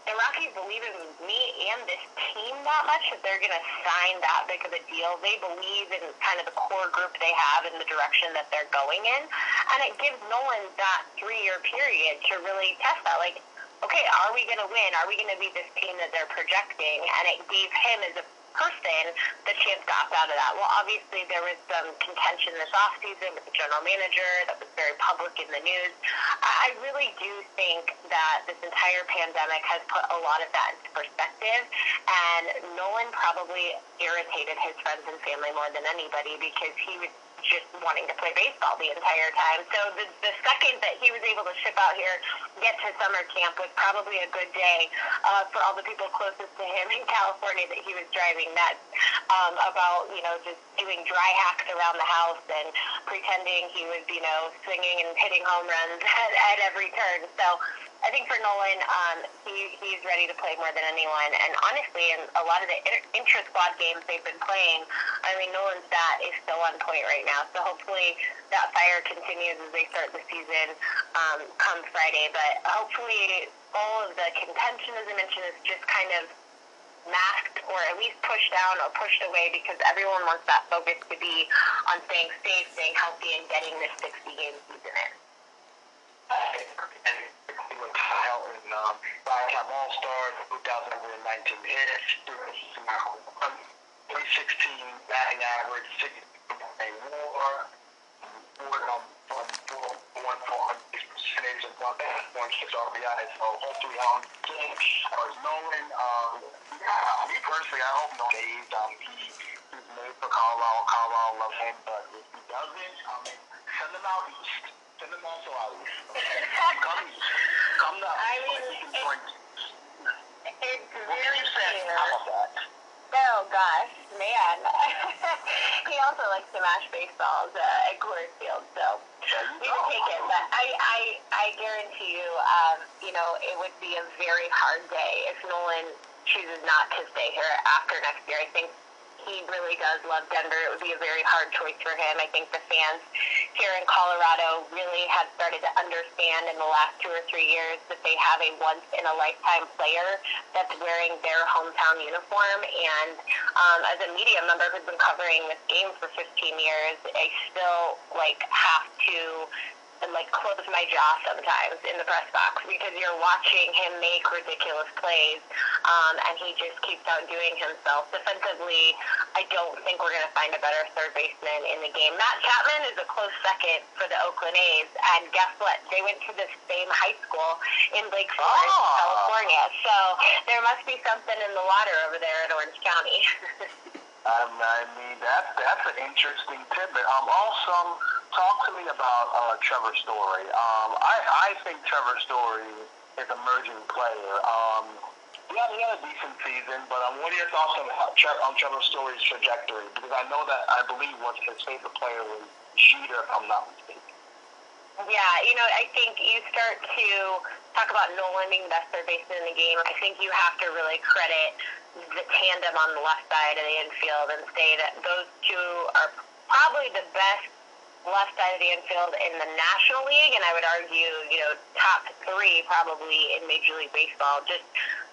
the Rockies believe in me and this team that much that they're going to sign that big of a deal. They believe in kind of the core group they have and the direction that they're going in. And it gives Nolan that three year period to really test that. Like, okay, are we going to win? Are we going to be this team that they're projecting? And it gave him as a person the chance to opt out of that. Well, obviously there was some contention this offseason with the general manager that was very public in the news. I really do think that this entire pandemic has put a lot of that into perspective, and Nolan probably irritated his friends and family more than anybody because he was just wanting to play baseball the entire time. So the, the second that he was able to ship out here, get to summer camp was probably a good day uh, for all the people closest to him in California that he was driving nuts um, about, you know, just doing dry hacks around the house and pretending he was, you know, swinging and hitting home runs [laughs] at, at every turn. So I think for Nolan, um, he, he's ready to play more than anyone. And honestly, in a lot of the inter- intra-squad games they've been playing, I mean, Nolan's bat is still on point right now. So hopefully that fire continues as they start the season um, come Friday. But hopefully all of the contention, as I mentioned, is just kind of masked or at least pushed down or pushed away because everyone wants that focus to be on staying safe, staying healthy, and getting this 60-game season in. With Kyle and um, five-time All-Star, 2019 hits, 316 batting average, 60 WAR, WAR on on four one four hundred percentage and one one six RBI. So hopefully on game, I was Nolan. Um, yeah, me personally, I hope no days. Um, he he's made for Colorado. Colorado love him, but if he doesn't, I mean, send him out east. Also out east. [laughs] Come. Come down. I mean, it- It's What can very about that? Oh gosh, man. [laughs] he also likes to mash baseballs uh, at Coors Field, so we would take it. But I, I, I guarantee you, um, you know, it would be a very hard day if Nolan chooses not to stay here after next year. I think he really does love Denver. It would be a very hard choice for him. I think the fans here in Colorado really had started to understand in the last two or three years that they have a once in a lifetime player that's wearing their hometown uniform. And um, as a media member who's been covering this game for 15 years, I still like have to and like close my jaw sometimes in the press box because you're watching him make ridiculous plays, um, and he just keeps outdoing himself. Defensively, I don't think we're going to find a better third baseman in the game. Matt Chapman is a close second for the Oakland A's, and guess what? They went to the same high school in Lake Forest, Oh. California. So there must be something in the water over there in Orange County. [laughs] Um, I mean, that, that's an interesting tidbit. Um, also, talk to me about uh, Trevor Story. Um, I, I think Trevor Story is an emerging player. Um, he had, he had a decent season, but um, what are your thoughts on, on Trevor Story's trajectory? Because I know that I believe what his favorite player was Jeter, if I'm not mistaken. Yeah, you know, I think you start to talk about Nolan being the best third baseman in the game. I think you have to really credit the tandem on the left side of the infield and say that those two are probably the best left side of the infield in the National League, and I would argue, you know, top three probably in Major League Baseball. Just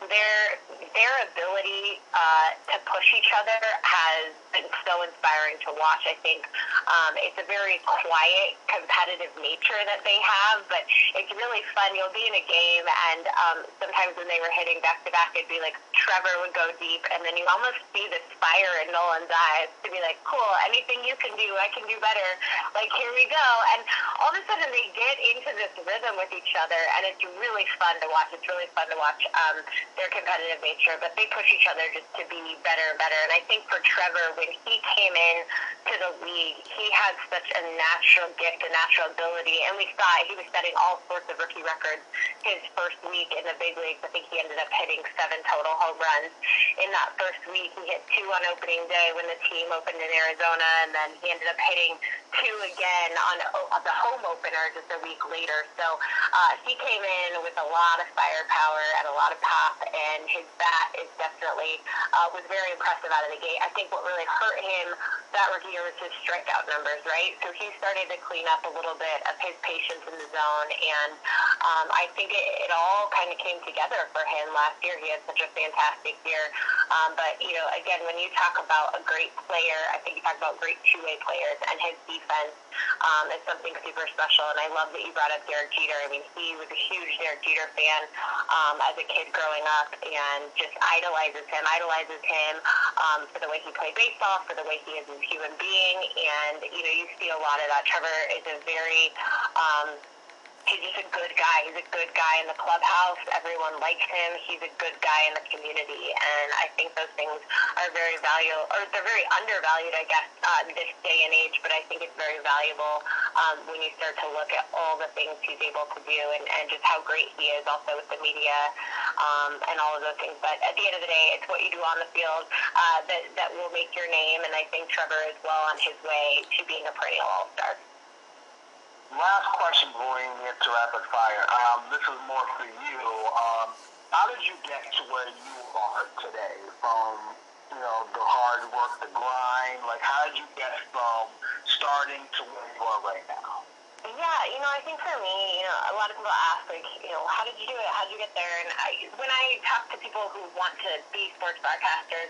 their their ability uh, to push each other has been so inspiring to watch. I think um, it's a very quiet, competitive nature that they have, but it's really fun. You'll be in a game, and um, sometimes when they were hitting back to back, it'd be like Trevor would go deep, and then you almost see this fire in Nolan's eyes to be like, "Cool, anything you can do, I can do better." Like here we go, and all of a sudden they get into this rhythm with each other, and it's really fun to watch. It's really fun to watch um, their competitive nature, but they push each other just to be better and better. And I think for Trevor, when he came in to the league, he had such a natural gift, a natural ability, and we saw. He was setting all sorts of rookie records his first week in the big leagues. I think he ended up hitting seven total home runs in that first week. He hit two on opening day when the team opened in Arizona, and then he ended up hitting two again on on the home opener just a week later. So uh, he came in with a lot of firepower and a lot of pop, and his bat is definitely uh, was very impressive out of the gate. I think what really hurt him that rookie year was his strikeout numbers, right? So he started to clean up a little bit of his patience in the zone, and um, I think it, it all kind of came together for him last year. He had such a fantastic year. Um, but, you know, again, when you talk about a great player, I think you talk about great two-way players, and his defense um, is something super special. And I love that you brought up Derek Jeter. I mean, he was a huge Derek Jeter fan um, as a kid growing up and just idolizes him, idolizes him um, for the way he played baseball, for the way he is as a human being. And, you know, you see a lot of that. Trevor is a very... Um, he's just a good guy. He's a good guy in the clubhouse. Everyone likes him. He's a good guy in the community, and I think those things are very valuable, or they're very undervalued, I guess, uh, this day and age. But I think it's very valuable um, when you start to look at all the things he's able to do, and, and just how great he is, also with the media um, and all of those things. But at the end of the day, it's what you do on the field uh, that that will make your name, and I think Trevor is well on his way to being a perennial All Star. Last question before we get to rapid fire. Um, this is more for you. Um, how did you get to where you are today? From you know the hard work, the grind. Like how did you get from starting to where you are right now? Yeah, you know, I think for me, you know, a lot of people ask, like, you know, how did you do it? How did you get there? And I, when I talk to people who want to be sports broadcasters,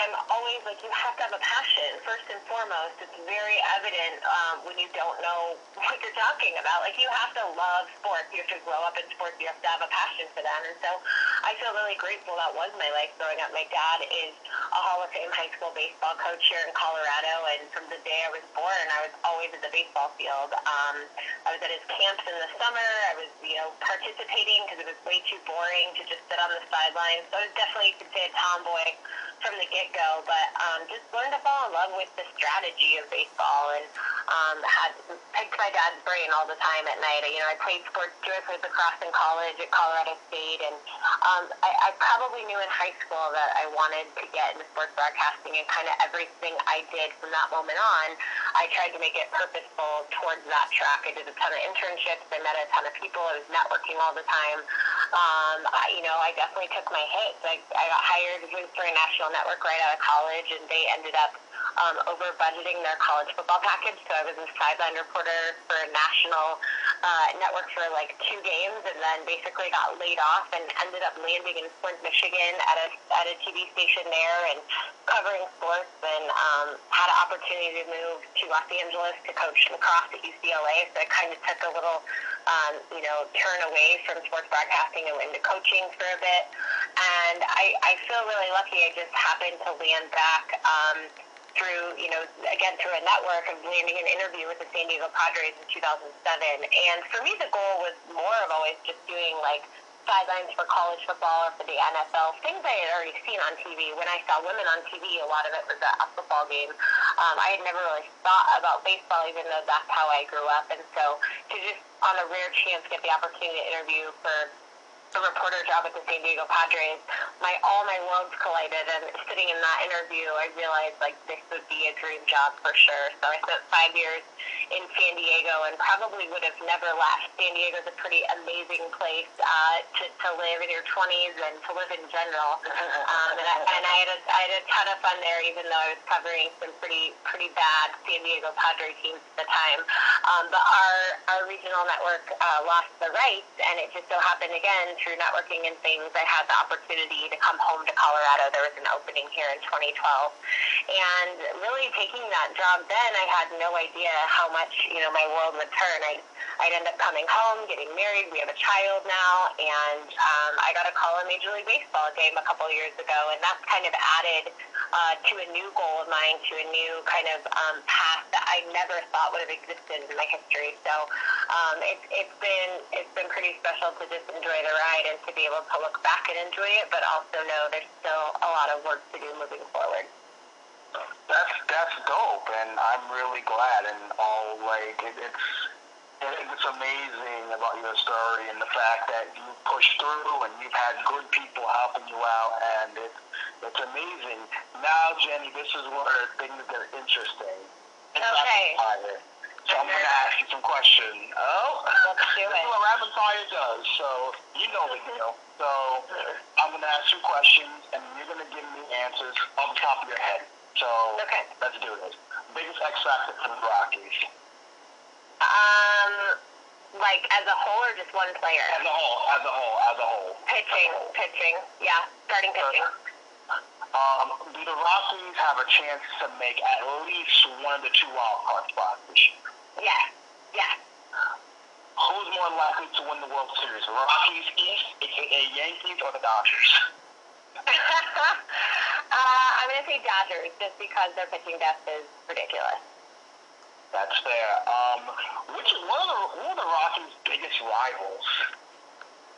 I'm always like, you have to have a passion. First and foremost, it's very evident um, when you don't know [laughs] what you're talking about. Like, you have to love sports. You have to grow up in sports. You have to have a passion for them. And so I feel really grateful that was my life growing up. My dad is a Hall of Fame high school baseball coach here in Colorado. And from the day I was born, I was always at the baseball field. Um, I was at his camps in the summer. I was, you know, participating because it was way too boring to just sit on the sidelines. So I was definitely, you could say, a tomboy from the get-go, but um, just learned to fall in love with the strategy of baseball and um, had picked my dad's brain all the time at night. You know, I played sports. I played lacrosse in college at Colorado State, and um, I, I probably knew in high school that I wanted to get into sports broadcasting, and kind of everything I did from that moment on, I tried to make it purposeful towards that track. I did a ton of internships. I met a ton of people. I was networking all the time. Um, I, you know, I definitely took my hits. I, I got hired for a national network right out of college, and they ended up um, over budgeting their college football package. So I was a sideline reporter for a national uh, network for like two games, and then basically got laid off and ended up landing in Flint, Michigan, at a at a TV station there and covering sports, and um, had an opportunity to move to Los Angeles to coach lacrosse at UCLA. So I kind of took a little, um, you know, turn away from sports broadcasting and into coaching for a bit. And I, I feel really lucky. I just happened to land back. Um, through, you know, again through a network of landing an interview with the San Diego Padres in 2007. And for me, the goal was more of always just doing like sidelines for college football or for the NFL, things I had already seen on TV. When I saw women on TV, a lot of it was a football game. Um, I had never really thought about baseball, even though that's how I grew up. And so to just, on a rare chance, get the opportunity to interview for a reporter job at the San Diego Padres, my all my worlds collided. And sitting in that interview, I realized like this would be a dream job for sure. So I spent five years in San Diego and probably would have never left. San Diego is a pretty amazing place uh, to, to live in your 20s and to live in general. [laughs] Um, and I, and I, had a, I had a ton of fun there, even though I was covering some pretty pretty bad San Diego Padre teams at the time. Um, but our our regional network uh, lost the rights, and it just so happened again through networking and things, I had the opportunity to come home to Colorado. There was an opening here in 2012. And really taking that job then, I had no idea how much, you know, my world would turn. I, I'd end up coming home, getting married. We have a child now. And um, I got a call a Major League Baseball game a couple years ago. And that's kind of added uh, to a new goal of mine, to a new kind of um, path that I never thought would have existed in my history. So um, it's, it's been it's been pretty special to just enjoy the ride and to be able to look back and enjoy it, but also know there's still a lot of work to do moving forward. That's that's dope, and I'm really glad. And all like it, it's it's amazing about your story and the fact that you pushed through and you've had good people helping you out, and it's it's amazing. Now, Jenny, this is where things get interesting. It's Okay. rapid fire. So I'm going to ask you some questions. Oh, Let's do [laughs] this it. is what rapid fire does. So you know the deal. So I'm going to ask you questions, and you're going to give me answers off the top of your head. So Okay. let's do this. Biggest X factor for the Rockies Um, like as a whole or just one player? as a whole, as a whole, as a whole. Pitching, pitching. Yeah, starting pitching. Um, do the Rockies have a chance to make at least one of the two wild card spots this year? Yes, yes. Who's more likely to win the World Series, the Rockies East, aka Yankees, or the Dodgers? Uh, I'm gonna say Dodgers just because their pitching depth is ridiculous. That's fair. Um, which is one of the who are the Rockies' biggest rivals?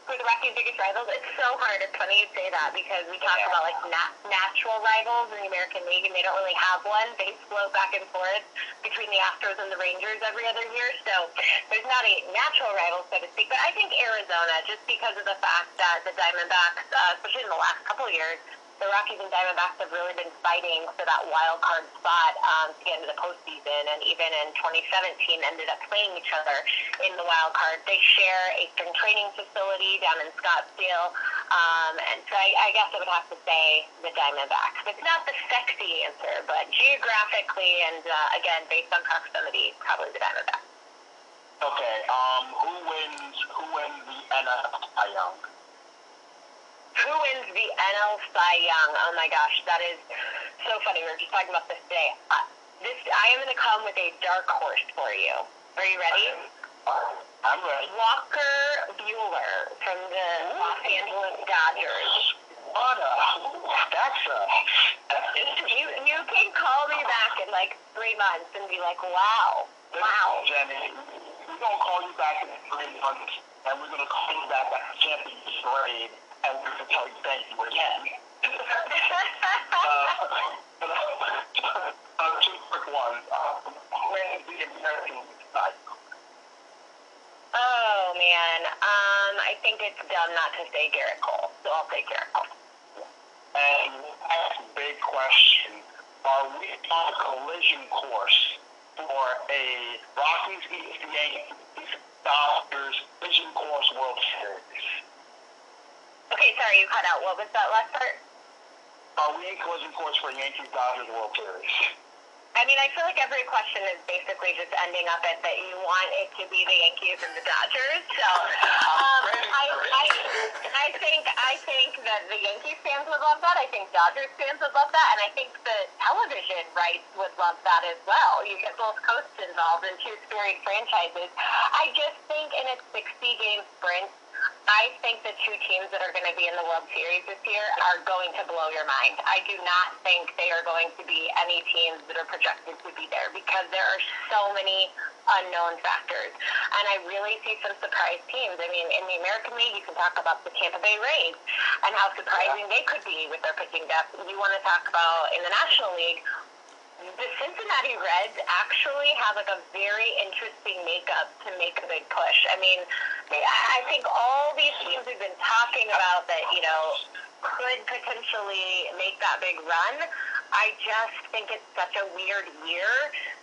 For the Rockies' biggest rivals, it's so hard. It's funny you say that because we talk Yeah. about like nat- natural rivals in the American League, and they don't really have one. They float back and forth between the Astros and the Rangers every other year. So there's not a natural rival, so to speak. But I think Arizona, just because of the fact that the Diamondbacks, uh, especially in the last couple of years, the Rockies and Diamondbacks have really been fighting for that wild card spot um, to get into the postseason, and even in 2017 ended up playing each other in the wild card. They share a spring training facility down in Scottsdale, um, and so I, I guess I would have to say the Diamondbacks. It's not the sexy answer, but geographically and uh, again based on proximity, probably the Diamondbacks. Okay. Um, who wins? Who wins the NFL Young? Who wins the NL Cy Young? Oh my gosh, that is so funny. We were just talking about this today. Uh, this I am going to come with a dark horse for you. Are you ready? I'm ready. Walker Buehler from the Los Angeles Dodgers. What a that's a You you can call me back in like three months and be like, wow, wow. Jenny, we're gonna call you back in three months, and we're gonna call you back at the championship parade, you again. uh, uh, two quick ones. Uh, where's the side? oh man, um, I think it's dumb not to say Gerrit Cole, so I'll say Gerrit Cole. And big question. Are we on a collision course for a Rockies East Yankees Dodgers collision course World Series? Okay, sorry, you cut out. What was that last part? Are we in collision course for Yankees Dodgers World Series? I mean, I feel like every question is basically just ending up at that you want it to be the Yankees and the Dodgers. So [laughs] um, I, I, I think I think that the Yankees fans would love that. I think Dodgers fans would love that, and I think the television rights would love that as well. You get both coasts involved in two storied franchises. I just think in a 60 game sprint, I think the two teams that are going to be in the World Series this year are going to blow your mind. I do not think they are going to be any teams that are projected to be there because there are so many unknown factors. And I really see some surprise teams. I mean, in the American League, you can talk about the Tampa Bay Rays and how surprising they could be with their pitching depth. You want to talk about in the National League, the Cincinnati Reds actually have like a very interesting makeup to make a big push. I mean, I think all these teams we've been talking about that, you know, could potentially make that big run. I just think it's such a weird year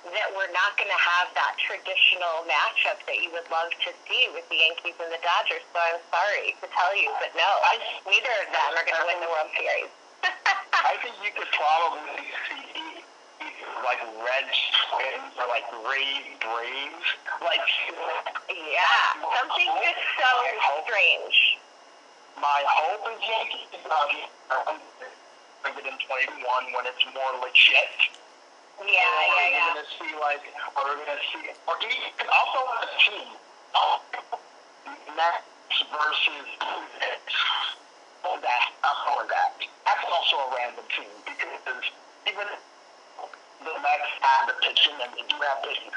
that we're not going to have that traditional matchup that you would love to see with the Yankees and the Dodgers. So I'm sorry to tell you, but no, neither of them are going to win the World Series. [laughs] I think you could probably see like Reds Twins or like Rays Braves. Like yeah, something just so strange. my hope is um, it in 21 when it's more legit. Yeah, yeah, We're yeah. gonna see like, or we're gonna see, or even also a team. Oh, Mets versus oh, that. I'm that. That's also a random team because even the Mets have the pitching and they do have pitching.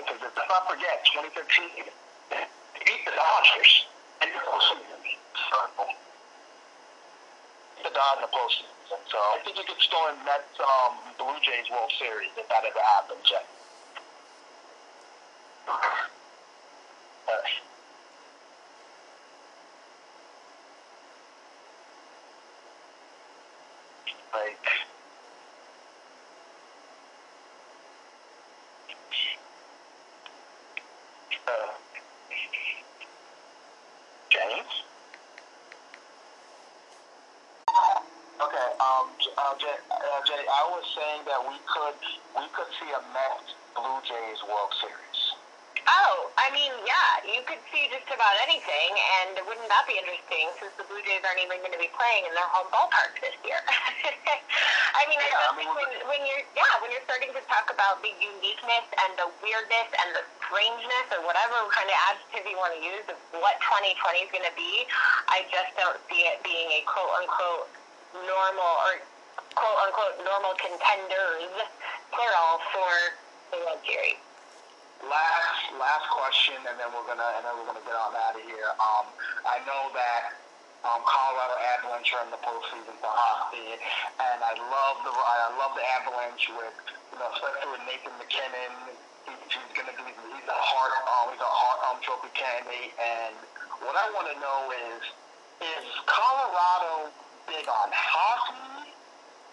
Because let's not forget 2013 beat the Dodgers and the the Dodgers in the postseason. So I think you could still in Mets um, Blue Jays World Series if that ever happens. Yeah. Like James. Okay, um, uh, Jay, uh, I was saying that we could we could see a Mets Blue Jays World Series. Oh, I mean, yeah, you could see just about anything, and wouldn't that be interesting since the Blue Jays aren't even going to be playing in their home ballpark this year? [laughs] I mean, I Yeah, just I mean, think when, when you're, yeah, when you're starting to talk about the uniqueness and the weirdness and the strangeness or whatever kind of adjective you want to use of what 2020 is going to be, I just don't see it being a quote unquote normal or quote unquote normal contenders plural for the World Series. Last last question, and then we're gonna and then we're gonna get on out of here. Um, I know that um, Colorado Avalanche are in the postseason for hockey, and I love the I love the Avalanche with you know especially with Nathan MacKinnon. He, he's gonna be he's a Hart um, he's a Hart um, trophy candidate, and what I want to know is is Colorado big on hockey?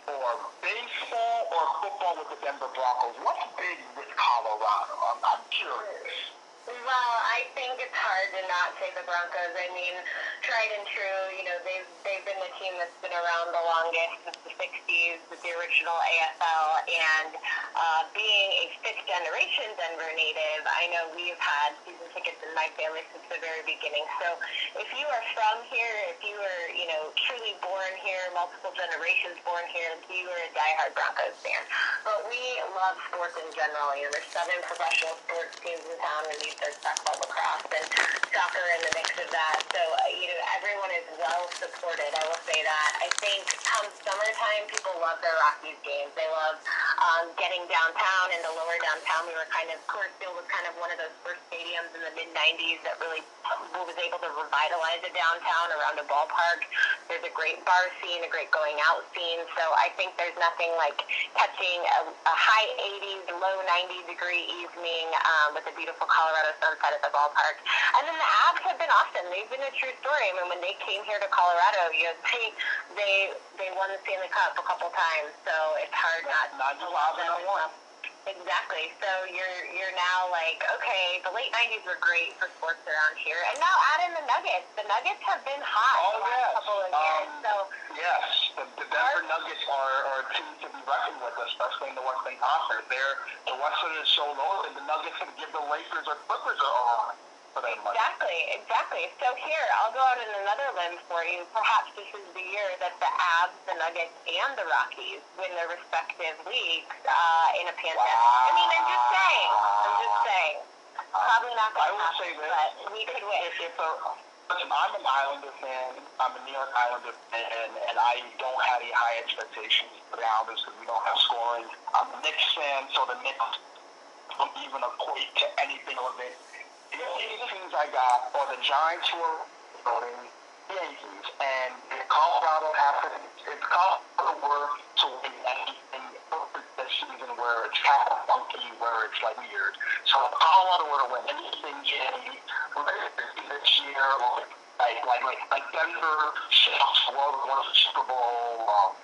Or baseball or football with the Denver Broncos? What's big with Colorado? I'm, I'm curious. Well, I think it's hard to not say the Broncos. I mean, tried and true. You know, they've they've been the team that's been around the longest since the '60s with the original AFL, and uh, being a fifth generation Denver native, I know we've had season tickets in my family since the very beginning. So, if you are from here, if you were you know truly born here, multiple generations born here, you are a diehard Broncos fan. But we love sports in general. You know, there's seven professional sports teams in town, and we there's basketball, lacrosse, and soccer in the mix of that. So, uh, you know, everyone is well supported. I will say that. I think come summertime, people love their Rockies games. They love um, getting downtown in the lower downtown. We were kind of, Coors Field was kind of one of those first stadiums in the mid 90s that really was able to revitalize a downtown around a ballpark. There's a great bar scene, a great going out scene. So I think there's nothing like catching a, a high 80s, low 90 degree evening um, with a beautiful Colorado sunset at the ballpark. And then the Avs have been awesome. They've been a true story. I mean, when they came here to Colorado, you know, they they they won the Stanley Cup a couple times. So it's hard not Not to love them. Exactly. So you're you're now like, okay, the late '90s were great for sports around here, and now add in the Nuggets. The Nuggets have been hot Oh, the last yes. couple of years. Um, so Yes, the, the Denver Nuggets are, are a team to be reckoned with, especially in the Western Conference. They're, the Western is so low that the Nuggets can give the Lakers or Clippers a run for their money. exactly, exactly. So here, I'll go out on another limb for you. Perhaps this is the year that the Avs, the Nuggets, and the Rockies win their respective leagues uh, in a pandemic. I mean, I'm just saying. I'm just saying. Probably not I going to will happen, say this. but we could win. If, if a, listen, I'm an Islander fan. I'm a New York Islander fan, and I don't have any high expectations for the Islanders because we don't have scoring. I'm a Knicks fan, so the Knicks don't even equate to anything of it. Things I got are the Giants who are voting, Yankees, and Colorado happened, if Colorado were to win anything this season where it's kind of funky, where it's like weird. So if Colorado were to win anything, this year, like like like like, Denver, Seahawks won won the Super Bowl. Um,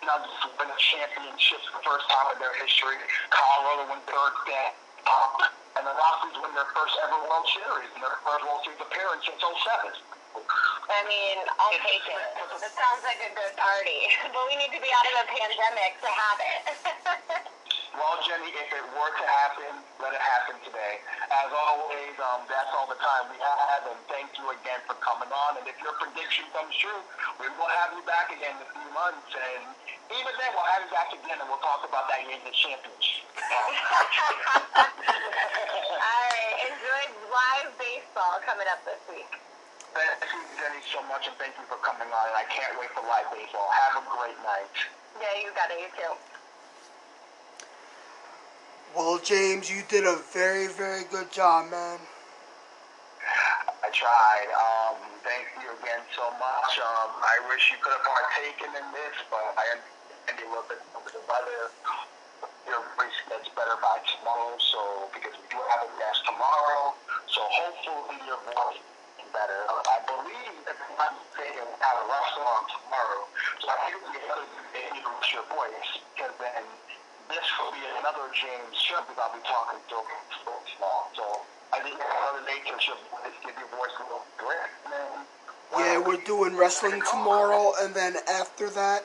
Nuggets win a championship for the first time in their history. Colorado win third bet. Um, and the Rockies win their first ever World Series and their first World Series appearance since 07. I mean, I'll take it. That sounds like a good party. [laughs] But we need to be out of a pandemic to have it. [laughs] Well, Jenny, if it were to happen, let it happen today. As always, um, that's all the time we have, and thank you again for coming on. And if your prediction comes true, we will have you back again in a few months. And even then, we'll have you back again, and we'll talk about that Yankees championship. All right. Enjoy live baseball coming up this week. Thank you, Jenny, so much, and thank you for coming on. And I can't wait for live baseball. Have a great night. Yeah, you got it. You too. Well, James, you did a very, very good job, man. I tried. Um, thank you again so much. Um, I wish you could have partaken in this, but I understand you a little bit under the weather. Your voice gets better by tomorrow, so because we do have a guest tomorrow, so hopefully your voice is better. I believe, if I'm not mistaken, we have a restaurant tomorrow, so I think other day you lose your voice, because then this will be another James because I'll be talking to small. So I think another to your voice, give your voice a little grit. Yeah, we're doing wrestling tomorrow, and then after that,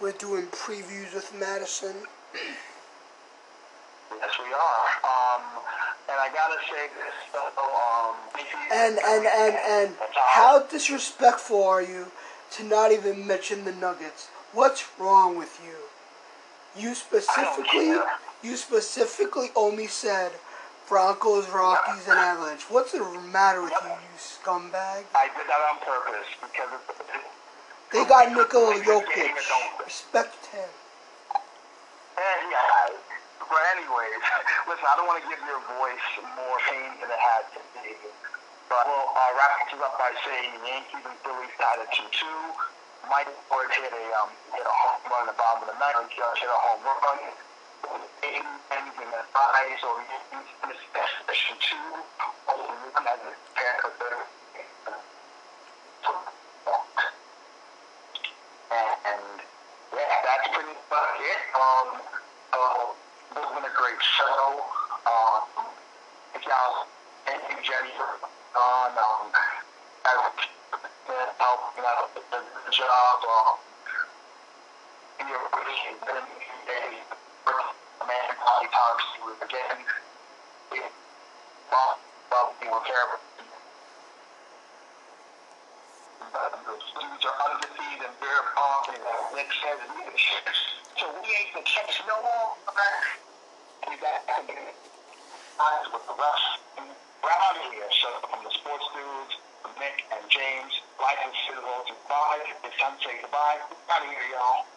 we're doing previews with Madison. [clears throat] Are. Um, and I gotta say this, though, um, And and and and how disrespectful are you to not even mention the Nuggets? What's wrong with you? You specifically, you specifically only said Broncos, Rockies, and Avalanche. What's the matter with you, you scumbag? I did that on purpose because They got Nikola Jokic. Respect him. And yeah, but anyways, [laughs] listen, I don't want to give your voice more pain than it had to be. But we'll uh, wrap things up by saying Yankees and Phillies tied at 2-2. Mike Ford hit a um, hit a home run in the bottom of the ninth. Judge hit a home run. Eight innings in the five, so the Yankees finished best position two. Only one as a pair of the and yeah, that's pretty much it. Um, uh, it's been a great show. Um, if y'all, thank you, Jenny, for on um, helping out with the, job. Um, and you're been a man to you again. Well, well, you will care about the dudes are undefeated and and Nick says leadership. So we ain't the catch no more. We got to get eyes with the out of here. So from the sports dudes, Nick and James, life is civil to five. It's time to say goodbye. Out of here, y'all.